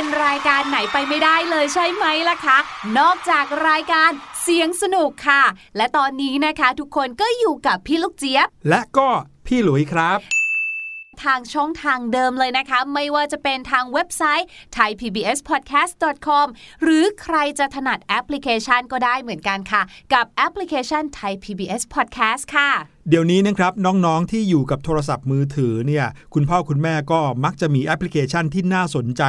เป็นรายการไหนไปไม่ได้เลยใช่ไหมล่ะคะ นอกจากรายการเสียงสนุกค่ะ และตอนนี้นะคะ ทุกคนก็อยู่กับพี่ลูกเจี๊ยบ และก็พี่หลุยครับทางช่องทางเดิมเลยนะคะ ไม่ว่าจะเป็นทางเว็บไซต์ thaipbspodcast.com หรือใครจะถนัดแอปพลิเคชันก็ได้เหมือนกันค่ะ กับแอปพลิเคชัน Thai PBS Podcast ค่ะ เดี๋ยวนี้นะครับน้องๆที่อยู่กับโทรศัพท์มือถือเนี่ยคุณพ่อคุณแม่ก็มักจะมีแอปพลิเคชันที่น่าสนใจ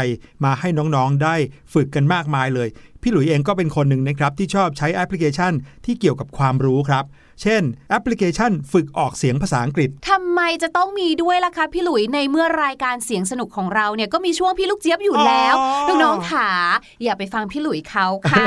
มาให้น้องๆได้ฝึกกันมากมายเลย พี่หลุยเองก็เป็นคนหนึ่งนะครับที่ชอบใช้แอปพลิเคชันที่เกี่ยวกับความรู้ครับ เช่น แอปพลิเคชันฝึกออกเสียงภาษาอังกฤษทำไมจะต้องมีด้วยล่ะคะพี่หลุยในเมื่อรายการเสียงสนุกของเราเนี่ยก็มีช่วงพี่ลูกเจี๊ยบอยู่แล้วอ๋อน้องๆขาอย่าไปฟังพี่หลุยเขาค่ะ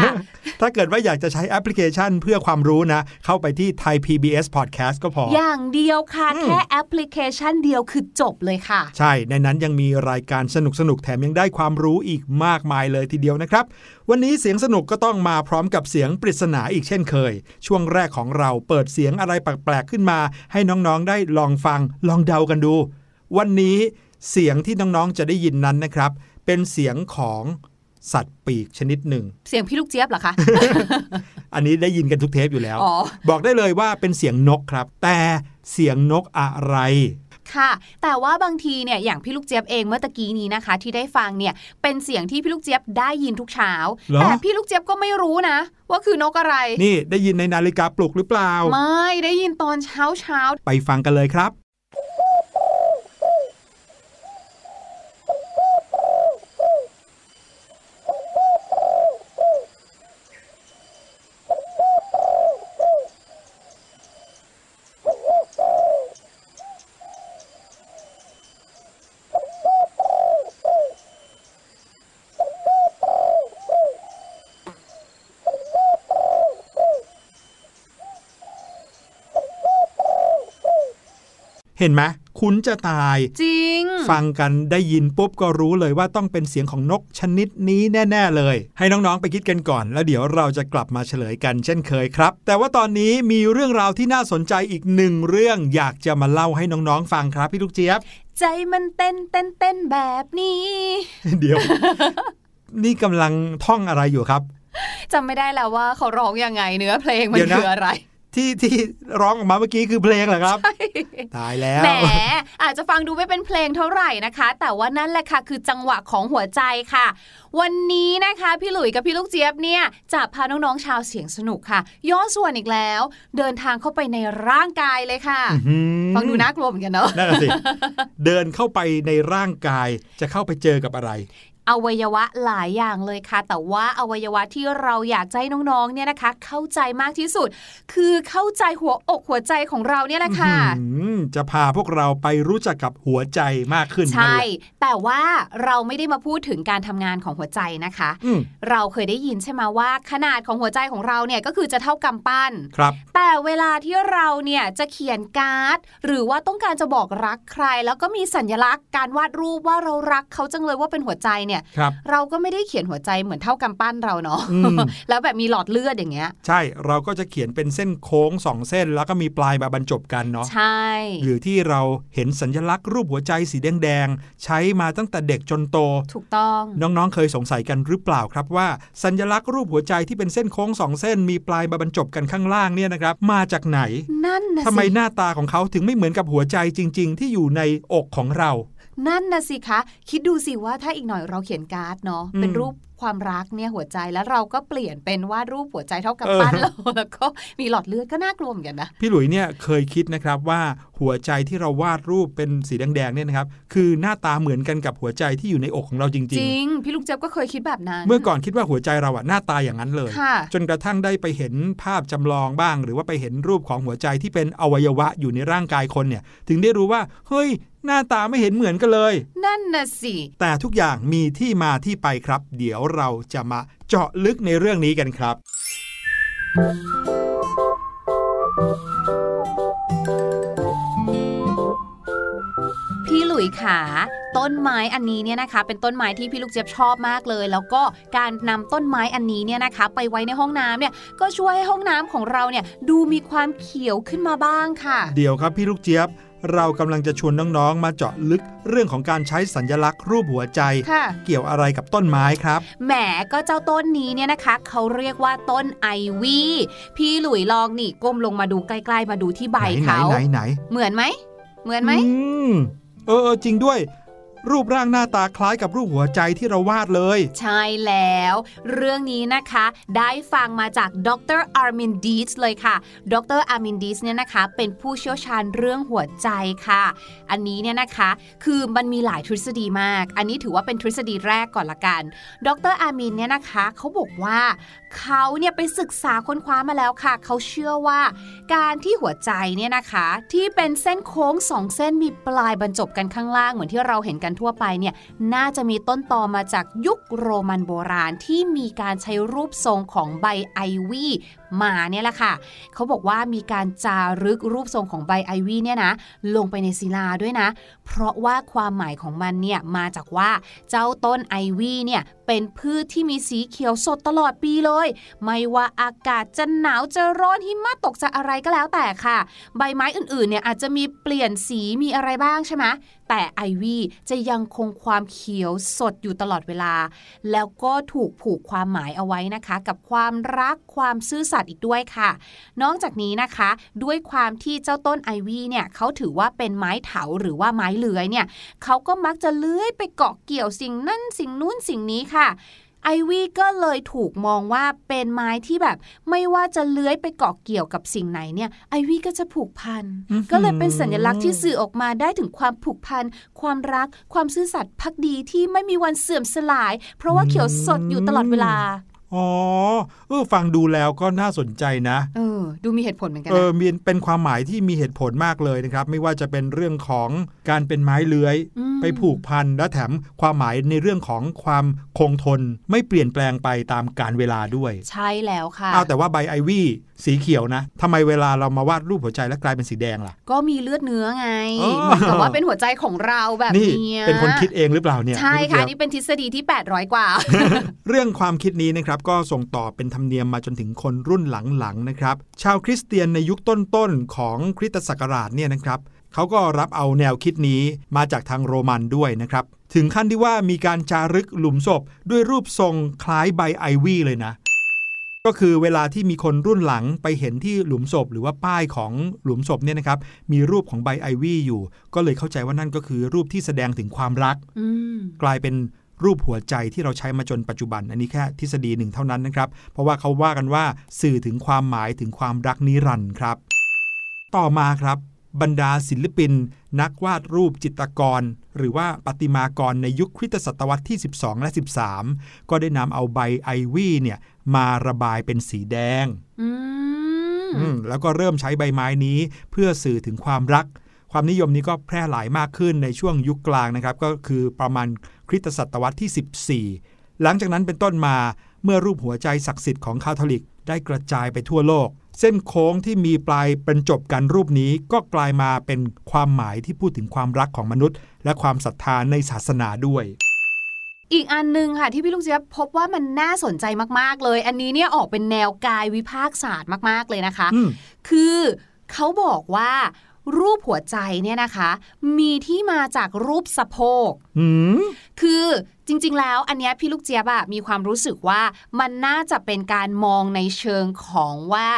ถ้าเกิดว่าอยากจะใช้แอปพลิเคชันเพื่อความรู้นะ เข้าไปที่ Thai PBS Podcast ก็พอ อย่างเดียวค่ะอืมแค่แอปพลิเคชันเดียวคือจบเลยค่ะ ใช่ ในนั้นยังมีรายการสนุกๆแถมยังได้ความรู้อีกมากมายเลยทีเดียวนะครับ วันนี้เสียงสนุกก็ต้องมาพร้อมกับเสียงปริศนาอีกเช่นเคย ช่วงแรกของเราเปิดเสียงอะไรแปลกๆขึ้นมา ให้น้องๆได้ลองฟังลองเดากันดู วันนี้เสียงที่น้องๆจะได้ยินนั้นนะครับ เป็นเสียงของสัตว์ปีกชนิดหนึ่ง เสียงพี่ลูกเจี๊ยบเหรอคะ อันนี้ได้ยินกันทุกเทปอยู่แล้วอ๋อบอกได้เลยว่าเป็นเสียงนกครับ แต่เสียงนกอะไร ค่ะ แต่ว่าบางทีเนี่ยอย่างพี่ลูกเจี๊ยบเองเมื่อตะกี้นี้นะคะ ที่ได้ฟังเนี่ยเป็นเสียงที่พี่ลูกเจี๊ยบได้ยินทุกเช้าเหรอแต่พี่ลูกเจี๊ยบก็ไม่รู้นะ ว่าคือนกอะไร นี่ได้ยินในนาฬิกาปลุกหรือเปล่า ไม่ได้ยินตอนเช้าเช้าไปฟังกันเลยครับ เห็นไหมคุ้นจะตาย จริง ฟังกันได้ยินปุ๊บก็รู้เลยว่าต้องเป็นเสียงของนกชนิดนี้แน่ ๆ เลย ให้น้องๆไปคิดกันก่อน แล้วเดี๋ยวเราจะกลับมาเฉลยกันเช่นเคยครับ แต่ว่าตอนนี้มีเรื่องราวที่น่าสนใจอีกหนึ่งเรื่องอยากจะมาเล่าให้น้องๆฟังครับพี่ลูกเจี๊ยบ ใจมันเต้นเต้นเต้นแบบนี้ เดี๋ยว นี่กำลังท่องอะไรอยู่ครับจำไม่ได้แล้วว่าเขาร้องยังไงเนื้อเพลงมันเดี๋ยวนะคืออะไร ที่ที่ร้องออกมาเมื่อกี้คือเพลงเหรอครับตายแล้วแหมอาจจะฟังดูไม่เป็นเพลงเท่าไหร่นะคะ แต่ว่านั่นแหละค่ะคือจังหวะของหัวใจค่ะ วันนี้นะคะ พี่หลุยกับพี่ลูกเจี๊ยบเนี่ยจะพาน้องๆชาวเสียงสนุกค่ะ ย้อนส่วนอีกแล้ว เดินทางเข้าไปในร่างกายเลยค่ะอื้อหือฟังดูน่ากลัวเหมือนกันเนาะนั่นน่ะสิเดินเข้าไปในร่างกายจะเข้าไปเจอกับอะไร อวัยวะหลายอย่างเลยค่ะ แต่ว่าอวัยวะที่เราอยากจะให้น้องๆเนี่ยนะคะ เข้าใจมากที่สุด คือเข้าใจหัวอกหัวใจของเราเนี่ยแหละค่ะอื้อหือจะพาพวกเราไปรู้จักกับหัวใจมากขึ้นนั่นใช่แหละแต่ว่าเราไม่ได้มาพูดถึงการทำงานของหัวใจนะคะอืมเราเคยได้ยินใช่ไหมว่า ขนาดของหัวใจของเราเนี่ยก็คือจะเท่ากำปั้นครับ แต่เวลาที่เราเนี่ยจะเขียนการ์ด หรือว่าต้องการจะบอกรักใคร แล้วก็มีสัญลักษณ์การวาดรูปว่าเรารักเขาจังเลยว่าเป็นหัวใจเนี่ยครับเราก็ไม่ได้เขียนหัวใจเหมือนเท่ากำปั้นเราเนาะอืมแล้วแบบมีหลอดเลือดอย่างเงี้ย ใช่เราก็จะเขียนเป็นเส้นโค้งสองเส้น แล้วก็มีปลายมาบรรจบกันเนาะใช่ หรือที่เราเห็นสัญลักษณ์รูปหัวใจสีแดงๆใช้มาตั้งแต่เด็กจนโต ถูกต้องน้องๆเคยสงสัยกันหรือเปล่าครับว่า สัญลักษณ์รูปหัวใจที่เป็นเส้นโค้งสองเส้น มีปลายมาบรรจบกันข้างล่างเนี่ยนะครับ มาจากไหน นั่นนะทำไมสิหน้าตาของเขาถึงไม่เหมือนกับหัวใจจริง ๆ ที่อยู่ในอกของเรา นั่นนะสิคะ คิดดูสิว่าถ้าอีกหน่อยเราเขียนการ์ดเนาะอืมเป็นรูป ความรักเนี่ยหัวใจแล้วเราก็เปลี่ยนเป็นวาดรูปหัวใจเท่ากับปั้นเออเราแล้วก็มีหลอดเลือดก็น่ากลัวเหมือนกันนะพี่หลุยเนี่ยเคยคิดนะครับว่าหัวใจที่เราวาดรูปเป็นสีแดงๆเนี่ยนะครับคือหน้าตาเหมือนกันกับหัวใจที่อยู่ในอกของเราจจริงริงพี่ลูกเจี๊ยบก็เคยคิดแบบนั้นๆเมื่อก่อนคิดว่าหัวใจเราอะหน้าตาอย่างนั้นเลยค่ะจนกระทั่งได้ไปเห็นภาพจำลองบ้าง หรือว่าไปเห็นรูปของหัวใจที่เป็นอวัยวะอยู่ในร่างกายคนเนี่ย ถึงได้รู้ว่าเฮ้ยหน้าตาไม่เห็นเหมือนกันเลย นั่นนะสิ แต่ทุกอย่างมีที่มาที่ไปครับ เดี๋ยวเราจะมาเจาะลึกในเรื่องนี้กันครับ พี่หลุยขาต้นไม้อันนี้เนี่ยนะคะ เป็นต้นไม้ที่พี่ลูกเจี๊ยบชอบมากเลย แล้วก็การนำต้นไม้อันนี้เนี่ยนะคะ ไปไว้ในห้องน้ำเนี่ยก็ช่วยให้ห้องน้ำของเราเนี่ยดูมีความเขียวขึ้นมาบ้างค่ะ เดี๋ยวครับพี่ลูกเจี๊ยบ เรากำลังจะชวนน้องๆ มาเจาะลึกเรื่องของการใช้สัญลักษณ์รูปหัวใจค่ะเกี่ยวอะไรกับต้นไม้ครับ แหมก็เจ้าต้นนี้เนี่ยนะคะ เขาเรียกว่าต้นไอวี่พี่หลุยลองนี่ก้มลงมาดูใกล้ๆ มาดูที่ใบไหนเขาไหนไหนเหมือนไหม เหมือนไหมอืมเออเออจริงด้วย รูปร่างหน้าตาคล้ายกับรูปหัวใจที่เราวาดเลย ใช่แล้ว เรื่องนี้นะคะ ได้ฟังมาจากดรอาร์มินดีสเลยค่ะ ดรอาร์มินดีสเนี่ยนะคะ เป็นผู้เชี่ยวชาญเรื่องหัวใจค่ะ อันนี้เนี่ยนะคะคือมันมีหลายทฤษฎีมาก อันนี้ถือว่าเป็นทฤษฎีแรกก่อนละกัน ดรอาร์มินเนี่ยนะคะเขาบอกว่าเขาเนี่ยไปศึกษาค้นคว้ามาแล้วค่ะ เขาเชื่อว่า การที่หัวใจเนี่ยนะคะ ที่เป็นเส้นโค้งสองเส้นมีปลายบรรจบกันข้างล่างเหมือนที่เราเห็นกันทั่วไปเนี่ยน่าจะมีต้นตอมาจากยุคโรมันโบราณที่มีการใช้รูปทรงของใบไอวี่ มาเนี่ยแหละค่ะเขาบอกว่ามีการจารึกรูปทรงของใบไอวี่เนี่ยนะลงไปในศิลาด้วยนะ เพราะว่าความหมายของมันเนี่ยมาจากว่าเจ้าต้นไอวี่เนี่ยเป็นพืชที่มีสีเขียวสดตลอดปีเลย ไม่ว่าอากาศจะหนาวจะร้อนหิมะตกจะอะไรก็แล้วแต่ค่ะ ใบไม้อื่นๆเนี่ยอาจจะมีเปลี่ยนสีมีอะไรบ้างใช่ไหมแต่ไอวี่จะยังคงความเขียวสดอยู่ตลอดเวลา แล้วก็ถูกผูกความหมายเอาไว้นะคะ กับความรักความซื่อสัตย์อีกด้วยค่ะ นอกจากนี้นะคะ ด้วยความที่เจ้าต้นไอวี่เนี่ยเขาถือว่าเป็นไม้เถาหรือว่าไม้เลื้อยเนี่ยเขาก็มักจะเลื้อยไปเกาะเกี่ยวสิ่งนั่นสิ่งนู้นสิ่งนี้ค่ะไอวี่ก็เลยถูกมองว่าเป็นไม้ที่แบบ ไม่ว่าจะเลื้อยไปเกาะเกี่ยวกับสิ่งไหนเนี่ยไอวี่ก็จะผูกพันอื้อหือก็เลยเป็นสัญลักษณ์ที่สื่อออกมาได้ถึงความผูกพัน ความรัก ความซื่อสัตย์พักดีที่ไม่มีวันเสื่อมสลาย เพราะว่าเขียวสดอยู่ตลอดเวลา อ๋อเออฟังดูแล้วก็น่าสนใจนะเออดูมีเหตุผลเหมือนกันเอนะอมีเป็นความหมายที่มีเหตุผลมากเลยนะครับ ไม่ว่าจะเป็นเรื่องของการเป็นไม้เลื้อยมไปผูกพันและแถมความหมายในเรื่องของความคงทน ไม่เปลี่ยนแปลงไปตามการเวลาด้วย ใช่แล้วค่ะเอาแต่ว่าใบไอวี่ สีเขียวนะทำไมเวลาเรามาวาดรูปหัวใจแล้วกลายเป็นสีแดงล่ะ ก็มีเลือดเนื้อไงอ๋อเหมือนกับว่าเป็นหัวใจของเราแบบนี่เนี้ยเป็นคนคิดเองหรือเปล่าเนี่ยใช่พี่ลูกค่ะเจี๊ยบนี่เป็นทฤษฎีที่ 800 กว่า เรื่องความคิดนี้นะครับก็ส่งต่อเป็นธรรมเนียมมาจนถึงคนรุ่นหลังๆนะครับชาวคริสเตียนในยุคต้นๆของคริสตศักราชเนี่ยนะครับเขาก็รับเอาแนวคิดนี้มาจากทางโรมันด้วยนะครับถึงขั้นที่ว่ามีการจารึกหลุมศพด้วยรูปทรงคล้ายใบไอวี่เลยนะ ก็คือเวลาที่มีคนรุ่นหลังไปเห็นที่หลุมศพ หรือว่าป้ายของหลุมศพเนี่ยนะครับมีรูปของใบไอวี่อยู่ ก็เลยเข้าใจว่านั่นก็คือรูปที่แสดงถึงความรักอืมกลายเป็นรูปหัวใจที่เราใช้มาจนปัจจุบัน อันนี้แค่ทฤษฎีหนึ่งเท่านั้นนะครับ เพราะว่าเขาว่ากันว่าสื่อถึงความหมายถึงความรักนิรันดร์ครับ ต่อมาครับ บรรดาศิลปิน นักวาดรูปจิตรกร หรือว่าประติมากรในยุคคริสตศตวรรษที่ 12 และ 13 ก็ได้นำเอาใบไอวี่เนี่ยมาระบายเป็นสีแดงอืมอืมแล้วก็เริ่มใช้ใบไม้นี้เพื่อสื่อถึงความรัก ความนิยมนี้ก็แพร่หลายมากขึ้นในช่วงยุคกลางนะครับ ก็คือประมาณคริสตศตวรรษที่ 14 หลังจากนั้นเป็นต้นมาเมื่อรูปหัวใจศักดิ์สิทธิ์ของคาทอลิกได้กระจายไปทั่วโลก เส้นโค้งที่มีปลายบรรจบกันรูปนี้ก็กลายมาเป็นความหมายที่พูดถึงความรักของมนุษย์ และความศรัทธาในศาสนาด้วย อีกอันหนึ่งค่ะที่พี่ลูกเจี๊ยบพบว่ามันน่าสนใจมากๆเลย อันนี้เนี่ยออกเป็นแนวกายวิภาคศาสตร์มากๆเลยนะคะอืมคือเขาบอกว่ารูปหัวใจเนี่ยนะคะ มีที่มาจากรูปสะโพกหืมคือ จริง ๆ แล้วอันเนี้ยพี่ลูกเจี๊ยบอะมีความรู้สึกว่ามันน่าจะเป็นการมองในเชิงของว่า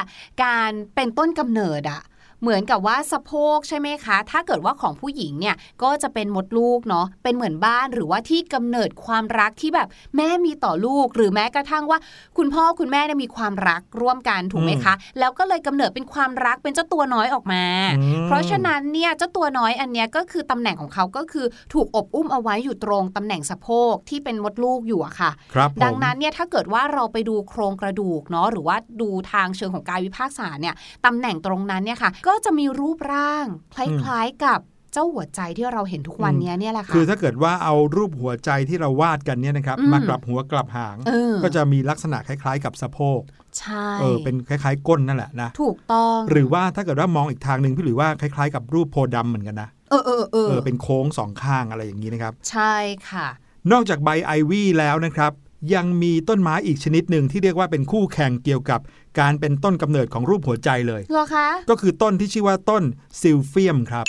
การเป็นต้นกำเนิดอะ เหมือนกับว่าสะโพกใช่ไหมคะ ถ้าเกิดว่าของผู้หญิงเนี่ยก็จะเป็นมดลูกเนาะเป็นเหมือนบ้านหรือว่าที่กำเนิดความรักที่แบบแม่มีต่อลูก หรือแม้กระทั่งว่า คุณพ่อคุณแม่เนี่ยมีความรักร่วมกันถูกไหมคะ แล้วก็เลยกำเนิดเป็นความรักเป็นเจ้าตัวน้อยออกมาอืมเพราะฉะนั้นเนี่ยเจ้าตัวน้อยอันเนี้ยก็คือตำแหน่งของเขาก็คือถูกอบอุ้มเอาไว้อยู่ตรงตำแหน่งสะโพกที่เป็นมดลูกอยู่อะค่ะครับผมดังนั้นเนี่ยถ้าเกิดว่าเราไปดูโครงกระดูกเนาะหรือว่าดูทางเชิงของกายวิภาคศาสตร์เนี่ยตำแหน่งตรงนั้นเนี่ยค่ะก็จะมีรูปร่าง คล้ายๆกับเจ้าหัวใจที่เราเห็นทุกวันเนี้ยเนี่ยแหละค่ะคือถ้าเกิดว่าเอารูปหัวใจที่เราวาดกันเนี่ยนะครับอืมมากลับหัวกลับหางเออก็จะมีลักษณะคล้ายๆ กับสะโพกใช่เออเป็นคล้ายๆ ก้นนั่นแหละนะถูกต้อง หรือว่าถ้าเกิดว่ามองอีกทางหนึ่งพี่หรือว่าคล้ายๆ กับรูปโพธิ์ดำเหมือนกันนะเออเออเออเออเป็นโค้งสองข้างอะไรอย่างนี้นะครับ ใช่ค่ะ นอกจากใบไอวี่แล้วนะครับ ยังมีต้นไม้อีกชนิดหนึ่งที่เรียกว่าเป็นคู่แข่งเกี่ยวกับการเป็นต้นกำเนิดของรูปหัวใจเลยเหรอคะ ก็คือต้นที่ชื่อว่าต้นซิลเฟียมครับ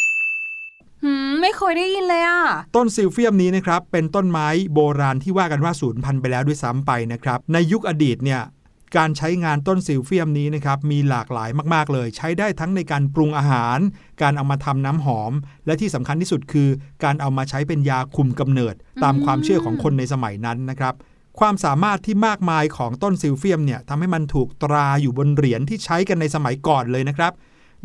หืมไม่เคยได้ยินเลยอะ ต้นซิลเฟียมนี้นะครับ เป็นต้นไม้โบราณที่ว่ากันว่าสูญพันธุ์ไปแล้วด้วยซ้ำไปนะครับ ในยุคอดีตเนี่ยการใช้งานต้นซิลเฟียมนี้นะครับมีหลากหลายมากๆเลย ใช้ได้ทั้งในการปรุงอาหาร การเอามาทำน้ำหอม และที่สำคัญที่สุดคือ การเอามาใช้เป็นยาคุมกำเนิด ตามความเชื่อของคนในสมัยนั้นนะครับ ความสามารถที่มากมายของต้นซิลเฟียมเนี่ยทำให้มันถูกตราอยู่บนเหรียญที่ใช้กันในสมัยก่อนเลยนะครับ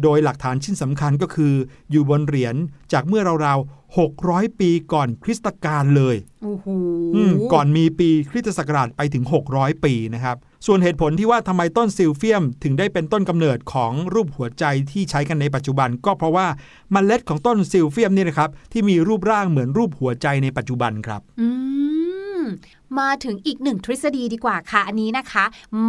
โดยหลักฐานชิ้นสำคัญก็คืออยู่บนเหรียญจากเมื่อราวๆ 600 ปีก่อนคริสตกาลเลยโอ้โหอืมก่อนมีปีคริสตศักราชไปถึง 600 ปีนะครับ ส่วนเหตุผลที่ว่าทำไมต้นซิลเฟียม ถึงได้เป็นต้นกำเนิดของรูปหัวใจที่ใช้กันในปัจจุบัน ก็เพราะว่าเมล็ดของต้นซิลเฟียมนี่นะครับที่มีรูปร่างเหมือนรูปหัวใจในปัจจุบันครับอื มาถึงอีกหนึ่งทฤษฎีดีกว่าค่ะ อันนี้นะคะ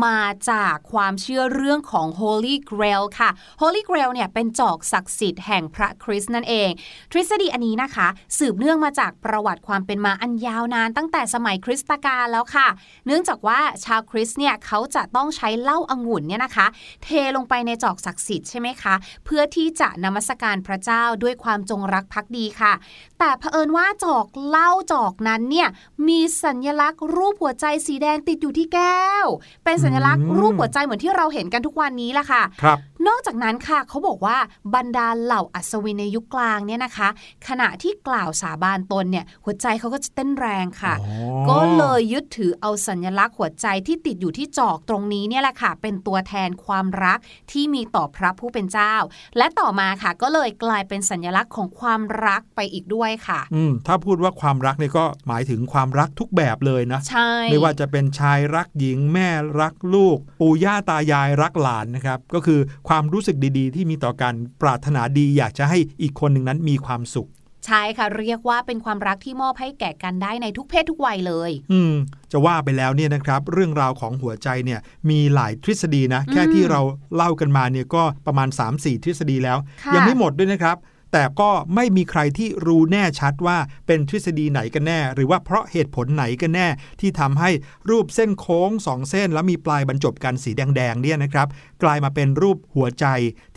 มาจากความเชื่อเรื่องของ Holy Grail ค่ะ Holy Grail เนี่ยเป็นจอกศักดิ์สิทธิ์แห่งพระคริสต์นั่นเอง ทฤษฎีอันนี้นะคะ สืบเนื่องมาจากประวัติความเป็นมาอันยาวนานตั้งแต่สมัยคริสตกาลแล้วค่ะ เนื่องจากว่าชาวคริสต์เนี่ยเขาจะต้องใช้เหล้าองุ่นเนี่ยนะคะ เทลงไปในจอกศักดิ์สิทธิ์ใช่ไหมคะ เพื่อที่จะนมัสการพระเจ้าด้วยความจงรักภักดีค่ะ แต่เผอิญว่าจอกเหล้าจอกนั้นเนี่ยมีสัญลักษณ์รูปหัวใจสีแดงติดอยู่ที่แก้ว เป็นสัญลักษณ์อืมรูปหัวใจเหมือนที่เราเห็นกันทุกวันนี้แหละค่ะครับนอกจากนั้นค่ะเขาบอกว่าบรรดาเหล่าอัศวินในยุคกลางเนี่ยนะคะ ขณะที่กล่าวสาบานตนเนี่ยหัวใจเขาก็จะเต้นแรงค่ะอ๋อก็เลยยึดถือเอาสัญลักษณ์หัวใจที่ติดอยู่ที่จอกตรงนี้เนี่ยแหละค่ะ เป็นตัวแทนความรักที่มีต่อพระผู้เป็นเจ้า และต่อมาค่ะก็เลยกลายเป็นสัญลักษณ์ของความรักไปอีกด้วยค่ะ อืมถ้าพูดว่าความรักเนี่ยก็หมายถึงความรักทุกแบบเลยนะ ใช่ ไม่ว่าจะเป็นชายรักหญิง แม่รักลูก ปู่ย่าตายายรักหลานนะครับ ก็คือความรู้สึกดีๆ ที่มีต่อกันปรารถนาดี อยากจะให้อีกคนหนึ่งนั้นมีความสุขใช่ค่ะ เรียกว่าเป็นความรักที่มอบให้แก่กันได้ในทุกเพศทุกวัยเลย อืม จะว่าไปแล้วเนี่ยนะครับ เรื่องราวของหัวใจเนี่ยมีหลายทฤษฎีนะ แค่ที่เราเล่ากันมาเนี่ยก็ประมาณ 3-4 ทฤษฎีแล้วค่ะยังไม่หมดด้วยนะครับ แต่ก็ไม่มีใครที่รู้แน่ชัดว่าเป็นทฤษฎีไหนกันแน่ หรือว่าเพราะเหตุผลไหนกันแน่ ที่ทำให้รูปเส้นโค้งสองเส้น แล้วมีปลายบรรจบกันสีแดงๆเนี่ยนะครับ กลายมาเป็นรูปหัวใจ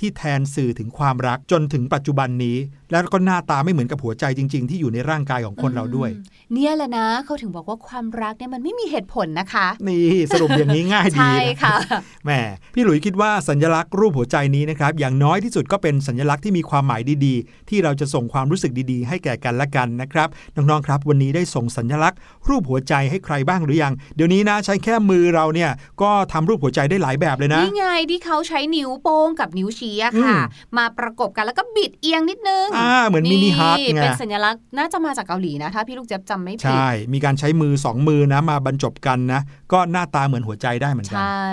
ที่แทนสื่อถึงความรักจนถึงปัจจุบันนี้แล้วก็หน้าตาไม่เหมือนกับหัวใจจริง ๆ ที่อยู่ในร่างกายของคนเราด้วยอืมเนี่ยแหละนะเขาถึงบอกว่าความรักเนี่ยมันไม่มีเหตุผลนะคะ นี่สรุปอย่างนี้ง่ายดีใช่นะค่ะแหมพี่หลุยคิดว่าสัญลักษณ์รูปหัวใจนี้นะครับ อย่างน้อยที่สุดก็เป็นสัญลักษณ์ที่มีความหมายดีๆ ที่เราจะส่งความรู้สึกดีๆ ให้แก่กันและกันนะครับน้องๆครับ วันนี้ได้ส่งสัญลักษณ์ รูปหัวใจให้ใครบ้างหรือยัง เดี๋ยวนี้นะใช้แค่มือเราเนี่ยก็ทำรูปหัวใจได้หลายแบบเลยนะนี่ไงที่เขาใช้นิ้วโป้งกับนิ้วชี้อะค่ะอืมมาประกบกันแล้วก็บิดเอียงนิดนึงอ่าเหมือน mini heart ไงเป็นสัญลักษณ์น่าจะมาจากเกาหลีนะ ถ้าพี่ลูกเจี๊ยบจำไม่ผิด ใช่ มีการใช้มือสองมือนะมาบรรจบกันนะ ก็หน้าตาเหมือนหัวใจได้เหมือนกัน ใช่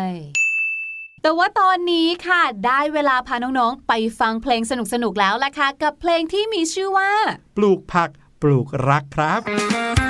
แต่ว่าตอนนี้ค่ะได้เวลาพาน้องๆ ไปฟังเพลงสนุกๆแล้วล่ะค่ะ กับเพลงที่มีชื่อว่า ปลูกผักปลูกรักครับ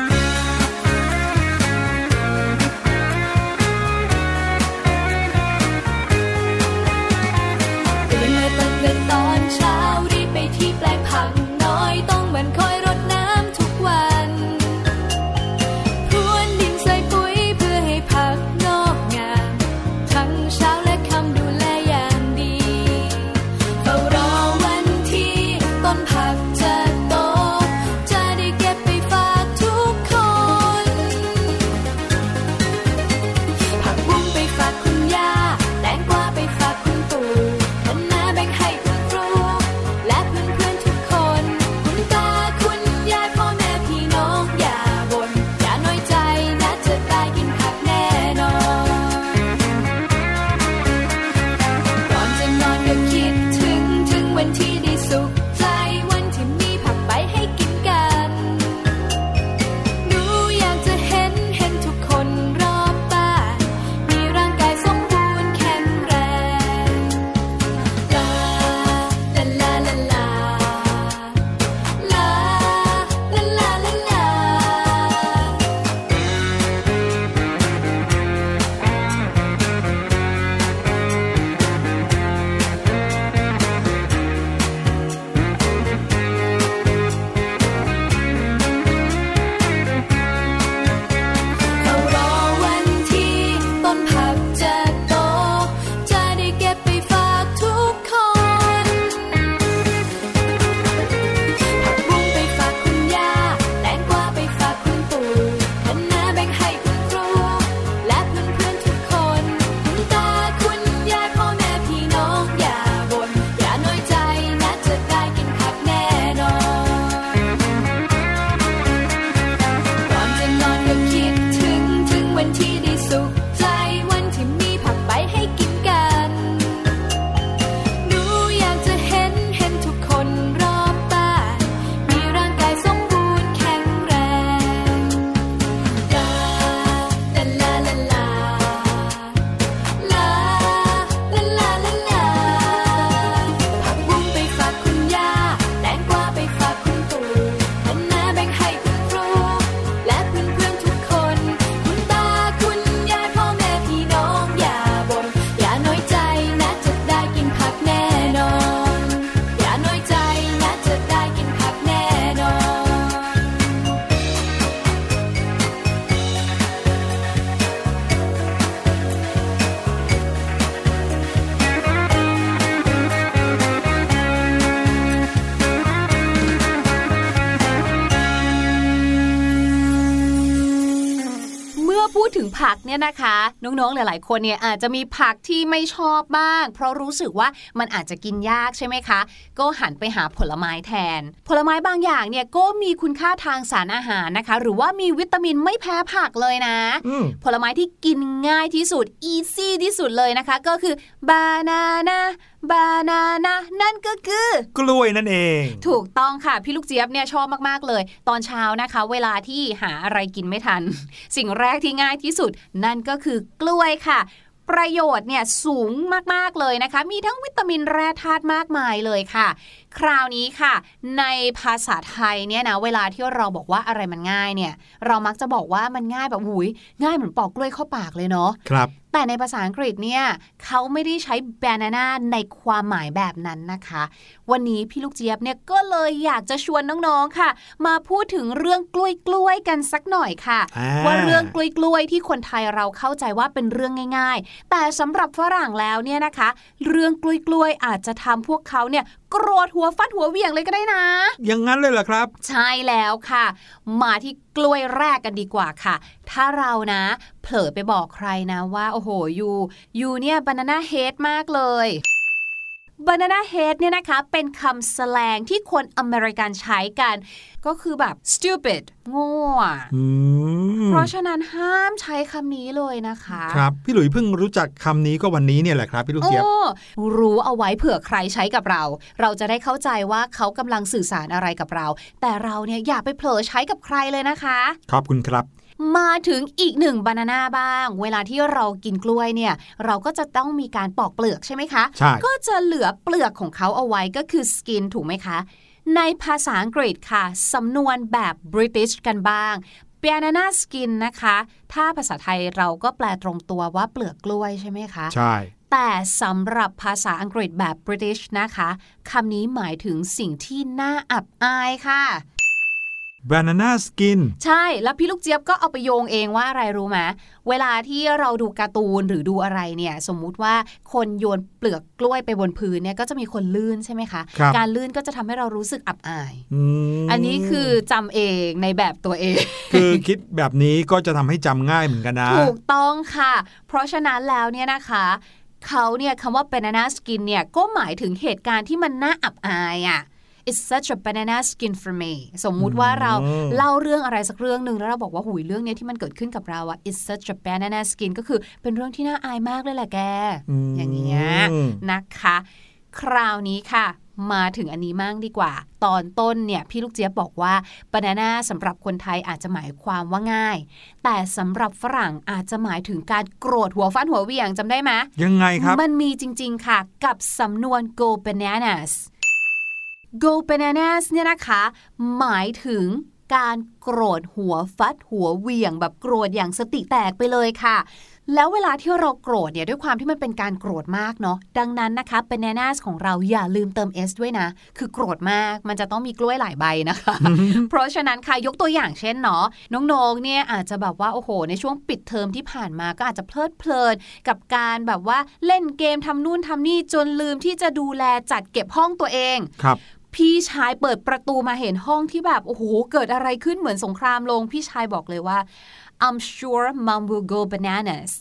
เนี่ยนะคะน้องๆหลาย ๆ คนเนี่ยอาจจะมีผักที่ไม่ชอบบ้าง เพราะรู้สึกว่ามันอาจจะกินยากใช่ไหมคะ ก็หันไปหาผลไม้แทน ผลไม้บางอย่างเนี่ยก็มีคุณค่าทางสารอาหารนะคะ หรือว่ามีวิตามินไม่แพ้ผักเลยนะอืมผลไม้ที่กินง่ายที่สุดอีซี่ที่สุดเลยนะคะ ก็คือบานานา บานานานั่นก็คือ กล้วยนั่นเอง ถูกต้องค่ะ พี่ลูกเจี๊ยบเนี่ยชอบมากๆเลย ตอนเช้านะคะ เวลาที่หาอะไรกินไม่ทัน สิ่งแรกที่ง่ายที่สุด นั่นก็คือกล้วยค่ะประโยชน์เนี่ยสูงมาก ๆ เลยนะคะ มีทั้งวิตามินแร่ธาตุมากมายเลยค่ะ คราวนี้ค่ะ ในภาษาไทยเนี่ยนะเวลาที่เราบอกว่าอะไรมันง่ายเนี่ยเรามักจะบอกว่ามันง่ายแบบหุยง่ายเหมือนปอกกล้วยเข้าปากเลยเนาะครับแต่ในภาษาอังกฤษเนี่ยเขาไม่ได้ใช้ banana ในความหมายแบบนั้นนะคะ วันนี้พี่ลูกเจี๊ยบเนี่ยก็เลยอยากจะชวนน้องๆค่ะ มาพูดถึงเรื่องกล้วยกล้วยๆกันสักหน่อยค่ะอ่าว่าเรื่องกล้วยกล้วยๆที่คนไทยเราเข้าใจว่าเป็นเรื่องง่าย ๆ แต่สำหรับฝรั่งแล้วเนี่ยนะคะ เรื่องกล้วยกล้วยๆอาจจะทำพวกเขาเนี่ย โกรธหัวฟัดหัวเหวี่ยงเลยก็ได้นะ อย่างนั้นเลยเหรอครับ ใช่แล้วค่ะ มาที่กล้วยแรกกันดีกว่าค่ะ ถ้าเรานะ เผลอไปบอกใครนะว่า โอ้โหยูyou เนี่ย banana head มากเลย banana head เนี่ยนะคะ เป็นคำแสลงที่คนอเมริกันใช้กัน ก็คือแบบ stupid โง่อะอืมเพราะฉะนั้นห้ามใช้คำนี้เลยนะคะ ครับ พี่หลุยเพิ่งรู้จักคำนี้ก็วันนี้เนี่ยแหละครับพี่ลูกเจี๊ยบโอ้รู้เอาไว้เผื่อใครใช้กับเรา เราจะได้เข้าใจว่าเขากำลังสื่อสารอะไรกับเรา แต่เราเนี่ยอย่าไปเผลอใช้กับใครเลยนะคะ ขอบคุณครับ มาถึงอีกหนึ่งบานาน่าบ้าง เวลาที่เรากินกล้วยเนี่ยเราก็จะต้องมีการปอกเปลือกใช่ไหมคะใช่ก็จะเหลือเปลือกของเขาเอาไว้ก็คือ skin ถูกไหมคะ ในภาษาอังกฤษค่ะ สำนวนแบบ British กันบ้าง banana skin นะคะ ถ้าภาษาไทยเราก็แปลตรงตัวว่าเปลือกกล้วยใช่ไหมคะ ใช่ แต่สำหรับภาษาอังกฤษแบบ British นะคะคำนี้หมายถึงสิ่งที่น่าอับอายค่ะ banana skin ใช่แล้วพี่ลูกเจี๊ยบก็เอาไปโยงเองว่าอะไรรู้ไหมเวลาที่เราดูการ์ตูนหรือดูอะไรเนี่ยสมมุติว่าคนโยนเปลือกกล้วยไปบนพื้นเนี่ยก็จะมีคนลื่นใช่ไหมคะครับการลื่นก็จะทำให้เรารู้สึกอับอายอืมอันนี้คือจำเองในแบบตัวเอง คือคิดแบบนี้ก็จะทำให้จำง่ายเหมือนกันนะ ถูกต้องค่ะ เพราะฉะนั้นแล้วเนี่ยนะคะเขาเนี่ยคำว่า banana skin เนี่ยก็หมายถึงเหตุการณ์ที่มันน่าอับอายอะ It's such a banana skin for me สมมุติว่าเราอืมเล่าเรื่องอะไรสักเรื่องหนึ่งแล้วเราบอกว่าหุยเรื่องเนี้ยที่มันเกิดขึ้นกับเราอะ It's such a banana skin ก็คือเป็นเรื่องที่น่าอายมากเลยแหละแกมอย่างเงี้ยนะคะ คราวนี้ค่ะมาถึงอันนี้มั่งดีกว่า ตอนต้นเนี่ยพี่ลูกเจี๊ยบบอกว่าบานาน่าสำหรับคนไทยอาจจะหมายความว่าง่าย แต่สำหรับฝรั่งอาจจะหมายถึงการโกรธหัวฟันหัวเหวี่ยงจำได้ไหมยังไงครับ มันมีจริง ๆ ค่ะ กับสำนวน go bananas go bananas เนี่ยนะคะ หมายถึงการโกรธหัวฟัดหัวเหวี่ยงแบบโกรธอย่างสติแตกไปเลยค่ะ แล้วเวลาที่เราโกรธเนี่ยด้วยความที่มันเป็นการโกรธมากเนาะดังนั้นนะคะ bananas ของเราอย่าลืมเติม s ด้วยนะ คือโกรธมากมันจะต้องมีกล้วยหลายใบนะคะ เพราะฉะนั้นค่ะยกตัวอย่างเช่นเนาะน้องๆเนี่ยอาจจะแบบว่าโอ้โห ในช่วงปิดเทอมที่ผ่านมาก็อาจจะเพลิดเพลิน กับการแบบว่าเล่นเกมทำนู่นทำนี่จนลืมที่จะดูแลจัดเก็บห้องตัวเองครับ พี่ชายเปิดประตูมาเห็นห้องที่แบบ โอ้โห เกิดอะไรขึ้นเหมือนสงครามลง พี่ชายบอกเลยว่า I'm sure mom will go bananas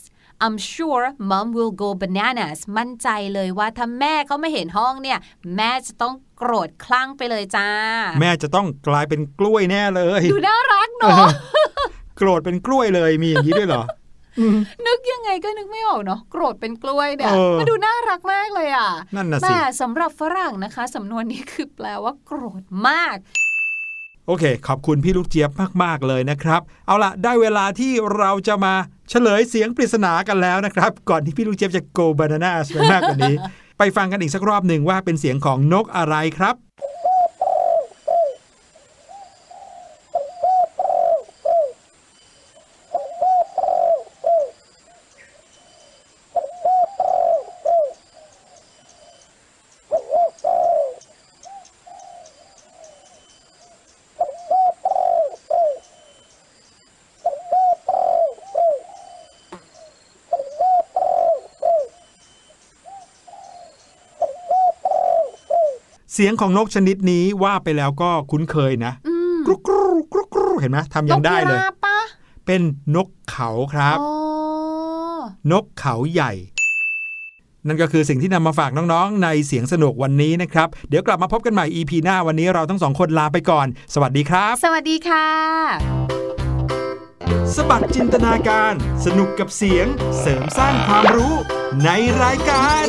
I'm sure mom will go bananas มั่นใจเลยว่าถ้าแม่เขาไม่เห็นห้องเนี่ย แม่จะต้องโกรธคลั่งไปเลยจ้า แม่จะต้องกลายเป็นกล้วยแน่เลย ดูน่ารักเนาะโกรธเป็นกล้วยเลยมีอย่างนี้ด้วยเหรอ นึกยังไงก็นึกไม่ออกเนาะโกรธเป็นกล้วยเนี่ยเออมันดูน่ารักมากเลยอะนั่นน่ะสิแต่สำหรับฝรั่งนะคะสำนวนนี้คือแปลว่าโกรธมากโอเค ขอบคุณพี่ลูกเจี๊ยบมาก ๆ เลยนะครับ เอาละได้เวลาที่เราจะมาเฉลยเสียงปริศนากันแล้วนะครับ ก่อนที่พี่ลูกเจี๊ยบจะ go bananas ไปมากกว่านี้ ไปฟังกันอีกสักรอบหนึ่งว่าเป็นเสียงของนกอะไรครับ เสียงของนกชนิดนี้ว่าไปแล้วก็คุ้นเคยนะอืมกรุกกรุกรุกกรุเห็นไหมทำยังได้เลยนกพิราบปะเป็นนกเขาครับอ๋อนกเขาใหญ่ นั่นก็คือสิ่งที่นำมาฝากน้องๆ ในเสียงสนุกวันนี้นะครับ เดี๋ยวกลับมาพบกันใหม่ EP หน้าวันนี้เราทั้งสองคนลาไปก่อน สวัสดีครับ สวัสดีค่ะ สบัดจินตนาการ สนุกกับเสียง เสริมสร้างความรู้ในรายการ